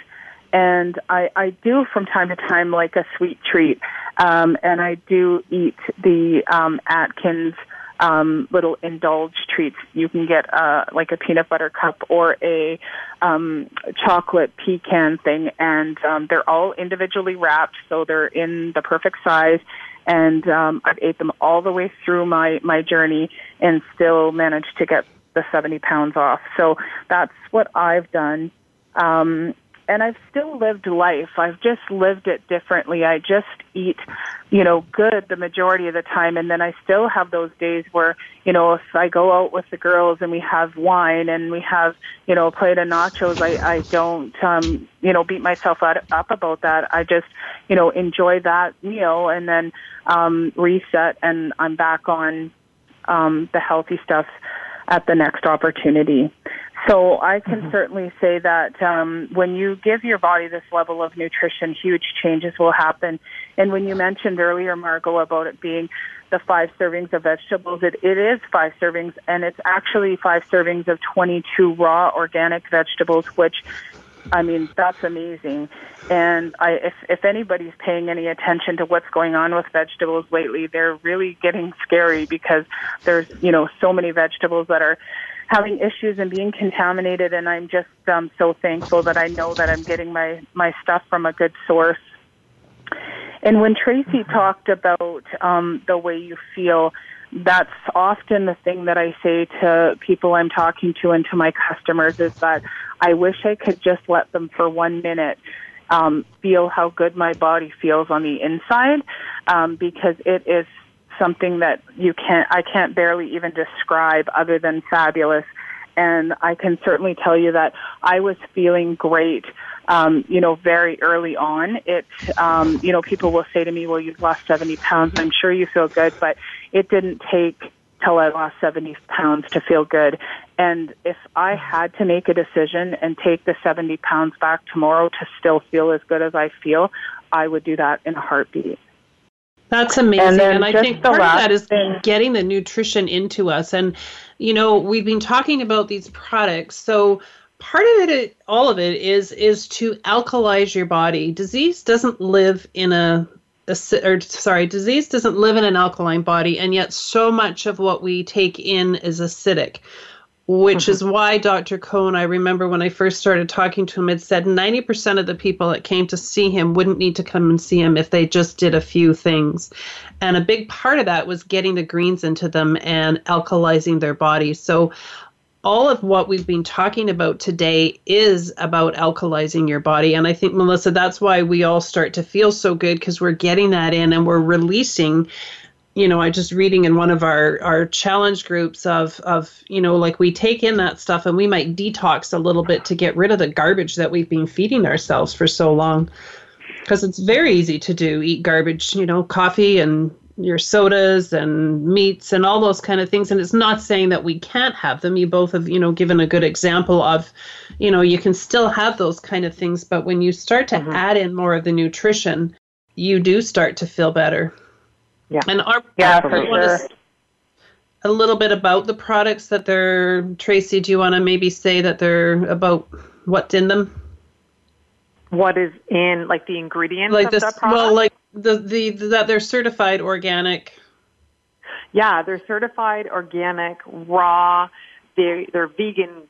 [SPEAKER 4] and I, I do from time to time like a sweet treat. Um, and I do eat the um, Atkins um, little indulge treats. You can get uh, like a peanut butter cup or a um, chocolate pecan thing, and um, they're all individually wrapped, so they're in the perfect size. And um, I've ate them all the way through my my journey, and still managed to get the 70 pounds off. So that's what I've done. Um, and I've still lived life. I've just lived it differently. I just eat, you know, good the majority of the time. And then I still have those days where, you know, if I go out with the girls and we have wine and we have, you know, a plate of nachos, I, I don't, um, you know, beat myself up about that. I just, you know, enjoy that meal and then, um, reset and I'm back on, um, the healthy stuff at the next opportunity. So I can mm-hmm. certainly say that um, when you give your body this level of nutrition, huge changes will happen. And when you mentioned earlier, Margo, about it being the five servings of vegetables, it, it is five servings, and it's actually five servings of 22 raw organic vegetables, which I mean, that's amazing. And I, if, if anybody's paying any attention to what's going on with vegetables lately, they're really getting scary because there's, you know, so many vegetables that are having issues and being contaminated. And I'm just um, so thankful that I know that I'm getting my, my stuff from a good source. And when Tracy talked about um, the way you feel, that's often the thing that I say to people I'm talking to and to my customers is that I wish I could just let them for one minute um, feel how good my body feels on the inside um, because it is something that you can't I can't barely even describe other than fabulous and I can certainly tell you that I was feeling great um, you know, very early on. It, um, you know, people will say to me, well, you've lost 70 pounds. I'm sure you feel good, but it didn't take till I lost 70 pounds to feel good. And if I had to make a decision and take the 70 pounds back tomorrow to still feel as good as I feel, I would do that in a heartbeat.
[SPEAKER 2] That's amazing. And, and I think part of that is thing. getting the nutrition into us. And, you know, we've been talking about these products. So, part of it all of it is is to alkalize your body disease doesn't live in a or sorry, disease doesn't live in an alkaline body, and yet so much of what we take in is acidic, which mm-hmm. is why Dr. Cohn, I remember when I first started talking to him, had said 90% of the people that came to see him wouldn't need to come and see him if they just did a few things. And a big part of that was getting the greens into them and alkalizing their bodies. So all of what we've been talking about today is about alkalizing your body. And I think, Melissa, that's why we all start to feel so good because we're getting that in and we're releasing. You know, I just reading in one of our our challenge groups of of you know like we take in that stuff and we might detox a little bit to get rid of the garbage that we've been feeding ourselves for so long because it's very easy to do eat garbage you know coffee and your sodas and meats and all those kind of things and it's not saying that we can't have them you both have you know given a good example of you know you can still have those kind of things but when you start to mm-hmm. add in more of the nutrition you do start to feel better
[SPEAKER 3] yeah
[SPEAKER 2] and our
[SPEAKER 3] yeah for sure.
[SPEAKER 2] a little bit about the products that they're tracy do you want to maybe say that they're about what's in them
[SPEAKER 3] what is in like the ingredients
[SPEAKER 2] like
[SPEAKER 3] of this,
[SPEAKER 2] the product? well like the, the that they're certified organic.
[SPEAKER 3] Yeah, they're certified organic, raw. They they're vegan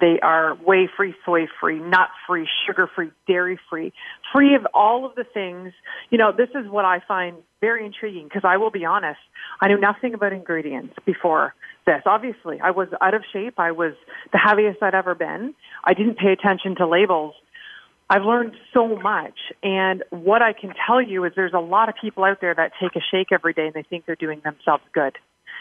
[SPEAKER 3] They are whey free, soy free, nut free, sugar free, dairy free, free of all of the things. You know, this is what I find very intriguing because I will be honest, I knew nothing about ingredients before this. Obviously, I was out of shape. I was the heaviest I'd ever been. I didn't pay attention to labels. I've learned so much. And what I can tell you is there's a lot of people out there that take a shake every day and they think they're doing themselves good.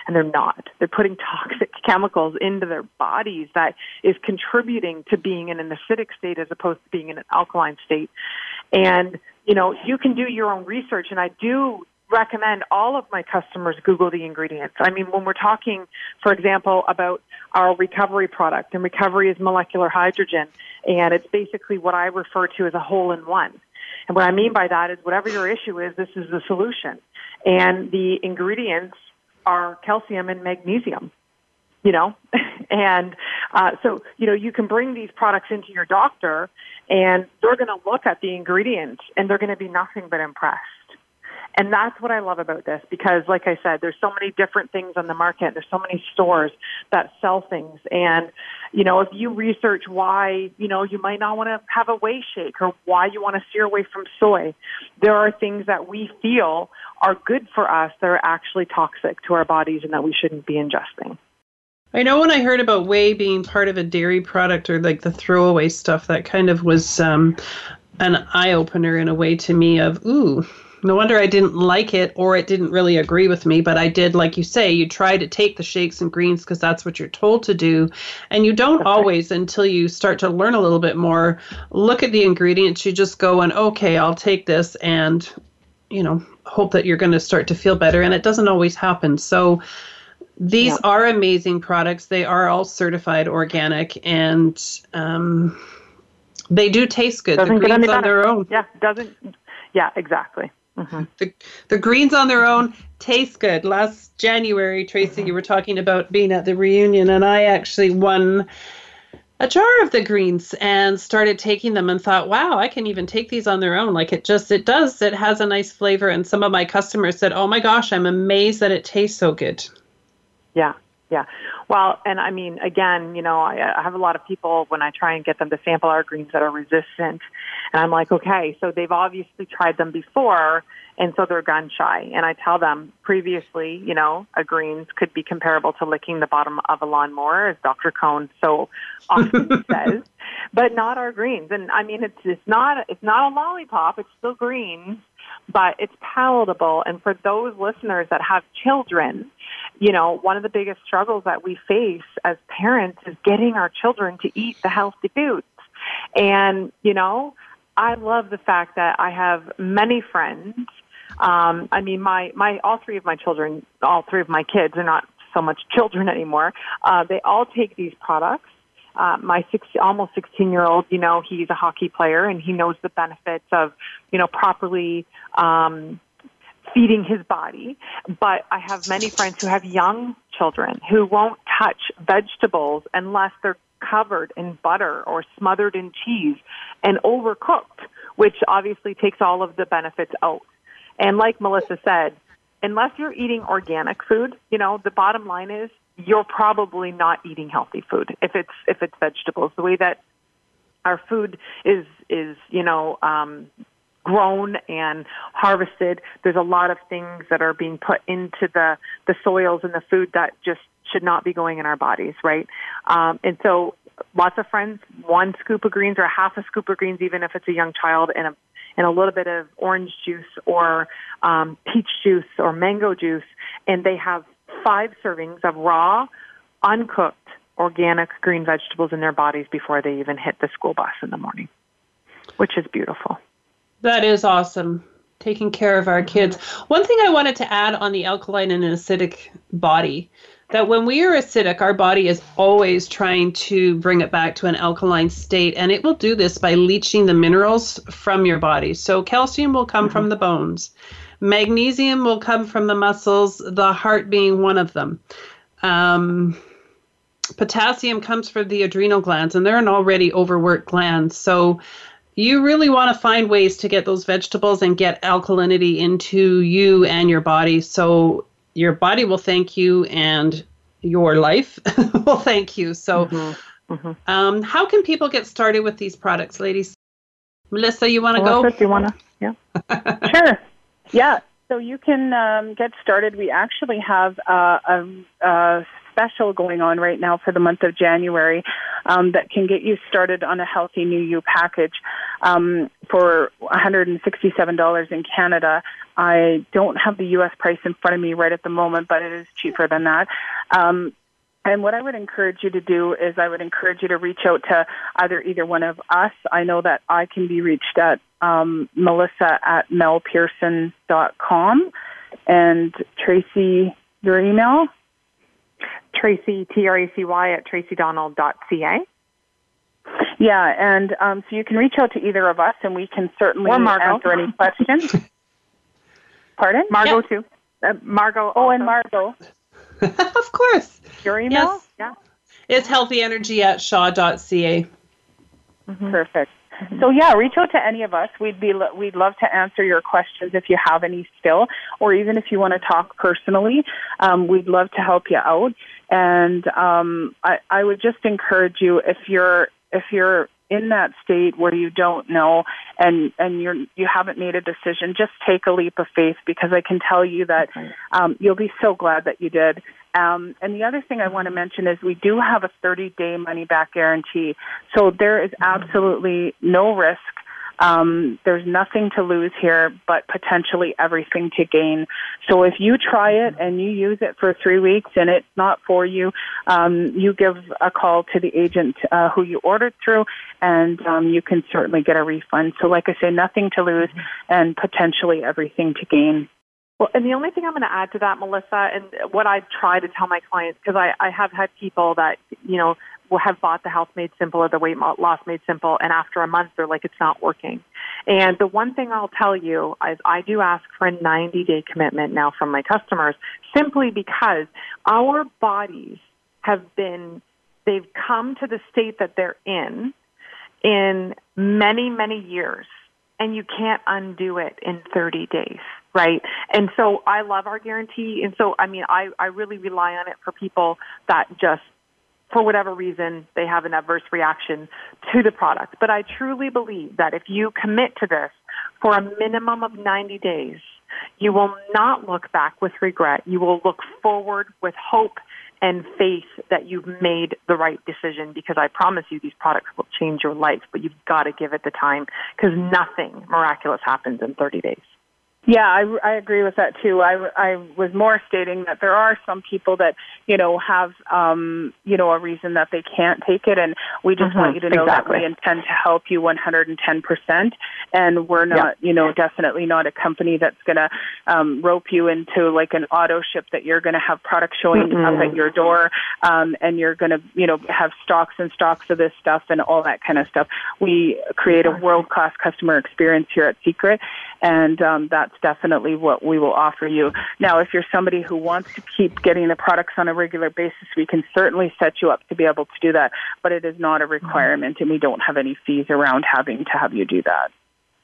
[SPEAKER 3] And they're not. They're putting toxic [laughs] chemicals into their bodies that is contributing to being in an acidic state as opposed to being in an alkaline state. And, you know, you can do your own research. And I do recommend all of my customers Google the ingredients. I mean, when we're talking, for example, about our recovery product, and recovery is molecular hydrogen, and it's basically what I refer to as a hole in one. And what I mean by that is whatever your issue is, this is the solution. And the ingredients are calcium and magnesium you know [laughs] and uh, so you know you can bring these products into your doctor and they're going to look at the ingredients and they're going to be nothing but impressed and that's what I love about this because, like I said, there's so many different things on the market. There's so many stores that sell things. And, you know, if you research why, you know, you might not want to have a whey shake or why you want to steer away from soy, there are things that we feel are good for us that are actually toxic to our bodies and that we shouldn't be ingesting.
[SPEAKER 2] I know when I heard about whey being part of a dairy product or like the throwaway stuff, that kind of was um, an eye opener in a way to me of, ooh, no wonder I didn't like it or it didn't really agree with me, but I did, like you say, you try to take the shakes and greens because that's what you're told to do. And you don't okay. always, until you start to learn a little bit more, look at the ingredients. You just go and, okay, I'll take this and, you know, hope that you're going to start to feel better. And it doesn't always happen. So, these yeah. are amazing products. They are all certified organic and um, they do taste good.
[SPEAKER 3] Doesn't
[SPEAKER 2] the greens on their own.
[SPEAKER 3] Yeah, doesn't. Yeah, exactly. Mm-hmm.
[SPEAKER 2] The, the greens on their own taste good. Last January, Tracy, mm-hmm. you were talking about being at the reunion, and I actually won a jar of the greens and started taking them and thought, wow, I can even take these on their own. Like it just, it does, it has a nice flavor. And some of my customers said, oh my gosh, I'm amazed that it tastes so good.
[SPEAKER 3] Yeah, yeah. Well, and I mean, again, you know, I, I have a lot of people when I try and get them to sample our greens that are resistant, and I'm like, okay, so they've obviously tried them before, and so they're gun shy. And I tell them previously, you know, a greens could be comparable to licking the bottom of a lawnmower, as Dr. Cohn so [laughs] often says, but not our greens. And I mean, it's it's not it's not a lollipop; it's still greens, but it's palatable. And for those listeners that have children you know, one of the biggest struggles that we face as parents is getting our children to eat the healthy foods. And, you know, I love the fact that I have many friends. Um, I mean, my, my, all three of my children, all three of my kids are not so much [laughs] children anymore. Uh, they all take these products. Uh, my six, almost 16 year old, you know, he's a hockey player and he knows the benefits of, you know, properly, um, feeding his body. But I have many friends who have young children who won't touch vegetables unless they're covered in butter or smothered in cheese and overcooked, which obviously takes all of the benefits out. And like Melissa said, unless you're eating organic food, you know, the bottom line is you're probably not eating healthy food if it's if it's vegetables. The way that our food is is you know um, grown and harvested. There's a lot of things that are being put into the, the soils and the food that just should not be going in our bodies, right? Um, and so lots of friends, one scoop of greens or a half a scoop of greens, even if it's a young child, and a and a little bit of orange juice or um, peach juice or mango juice, and they have five servings of raw, uncooked, organic green vegetables in their bodies before they even hit the school bus in the morning, which is beautiful.
[SPEAKER 2] That is awesome. Taking care of our kids. One thing I wanted to add on the alkaline and acidic body that when we are acidic, our body is always trying to bring it back to an alkaline state, and it will do this by leaching the minerals from your body. So, calcium will come mm-hmm. from the bones, magnesium will come from the muscles, the heart being one of them. Um, potassium comes from the adrenal glands, and they're an already overworked gland. So, you really want to find ways to get those vegetables and get alkalinity into you and your body so your body will thank you and your life [laughs] will thank you. So mm-hmm. Mm-hmm. Um, how can people get started with these products, ladies? Melissa, you want to go?
[SPEAKER 3] Do you want to? Yeah. [laughs]
[SPEAKER 4] sure. Yeah. So you can um, get started. We actually have uh, a, a, special going on right now for the month of January um, that can get you started on a healthy new you package um, for $167 in Canada. I don't have the U.S. price in front of me right at the moment, but it is cheaper than that. Um, and what I would encourage you to do is I would encourage you to reach out to either either one of us. I know that I can be reached at um, Melissa at melpearson.com and Tracy, your email?
[SPEAKER 3] Tracy, T R A C Y, at tracydonald.ca.
[SPEAKER 4] Yeah, and um, so you can reach out to either of us and we can certainly answer any questions. [laughs] Pardon?
[SPEAKER 3] Margo, too. Uh, Margo.
[SPEAKER 4] Oh, also. and Margo. [laughs]
[SPEAKER 2] of course.
[SPEAKER 4] Your email?
[SPEAKER 3] Yes. Yeah.
[SPEAKER 2] It's healthyenergy at shaw.ca.
[SPEAKER 4] Mm-hmm. Perfect. So yeah, reach out to any of us. We'd be we'd love to answer your questions if you have any still, or even if you want to talk personally. Um, we'd love to help you out. And um, I, I would just encourage you if you're if you're in that state where you don't know and and you're you haven't made a decision, just take a leap of faith because I can tell you that um, you'll be so glad that you did. Um, and the other thing I want to mention is we do have a 30 day money back guarantee, so there is absolutely no risk um, there's nothing to lose here, but potentially everything to gain. So if you try it and you use it for three weeks and it's not for you, um, you give a call to the agent uh, who you ordered through, and um, you can certainly get a refund. So, like I say, nothing to lose and potentially everything to gain.
[SPEAKER 3] Well, and the only thing I'm going to add to that, Melissa, and what I try to tell my clients, because I, I have had people that, you know, have bought the health made simple or the weight loss made simple, and after a month they're like, it's not working. And the one thing I'll tell you is I do ask for a 90 day commitment now from my customers simply because our bodies have been, they've come to the state that they're in in many, many years and you can't undo it in 30 days, right? And so I love our guarantee. And so, I mean, I, I really rely on it for people that just for whatever reason, they have an adverse reaction to the product. But I truly believe that if you commit to this for a minimum of 90 days, you will not look back with regret. You will look forward with hope and faith that you've made the right decision because I promise you these products will change your life, but you've got to give it the time because nothing miraculous happens in 30 days.
[SPEAKER 4] Yeah, I, I agree with that too. I, I was more stating that there are some people that, you know, have, um, you know, a reason that they can't take it. And we just mm-hmm, want you to know exactly. that we intend to help you 110%. And we're not, yeah. you know, definitely not a company that's going to um, rope you into like an auto ship that you're going to have products showing mm-hmm. up at your door um, and you're going to, you know, have stocks and stocks of this stuff and all that kind of stuff. We create a world class customer experience here at Seacret. And um, that's definitely what we will offer you. Now, if you're somebody who wants to keep getting the products on a regular basis, we can certainly set you up to be able to do that, but it is not a requirement and we don't have any fees around having to have you do that.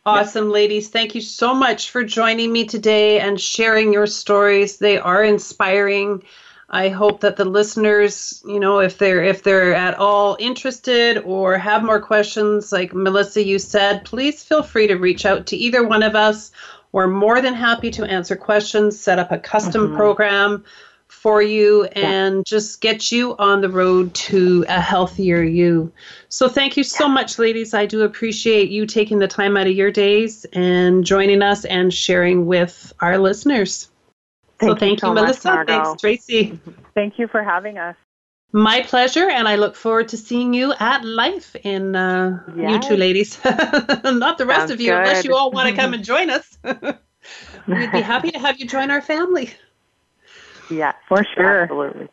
[SPEAKER 2] Awesome, ladies. Thank you so much for joining me today and sharing your stories. They are inspiring. I hope that the listeners, you know, if they're if they're at all interested or have more questions, like Melissa, you said, please feel free to reach out to either one of us. We're more than happy to answer questions, set up a custom mm-hmm. program for you, and yeah. just get you on the road to a healthier you. So, thank you so much, ladies. I do appreciate you taking the time out of your days and joining us and sharing with our listeners.
[SPEAKER 3] Thank
[SPEAKER 2] so thank
[SPEAKER 3] you,
[SPEAKER 2] you Melissa.
[SPEAKER 3] Much,
[SPEAKER 2] Thanks, Tracy. [laughs]
[SPEAKER 4] Thank you for having us.
[SPEAKER 2] My pleasure, and I look forward to seeing you at Life in uh, yes. you two ladies. [laughs] Not the rest
[SPEAKER 3] Sounds
[SPEAKER 2] of you,
[SPEAKER 3] good.
[SPEAKER 2] unless you all want to come and [laughs] join us. We'd be happy to have you join our family.
[SPEAKER 3] Yeah, for sure. Absolutely.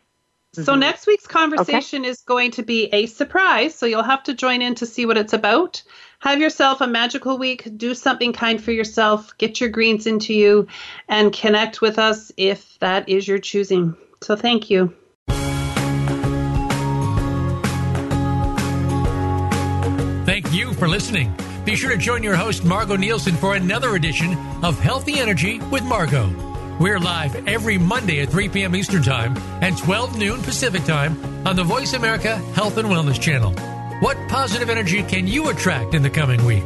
[SPEAKER 2] So mm-hmm. next week's conversation okay. is going to be a surprise, so you'll have to join in to see what it's about have yourself a magical week. Do something kind for yourself. Get your greens into you and connect with us if that is your choosing. So thank you.
[SPEAKER 1] Thank you for listening. Be sure to join your host, Margo Nielsen, for another edition of Healthy Energy with Margo. We're live every Monday at 3 p.m. Eastern Time and 12 noon Pacific Time on the Voice America Health and Wellness Channel. What positive energy can you attract in the coming week?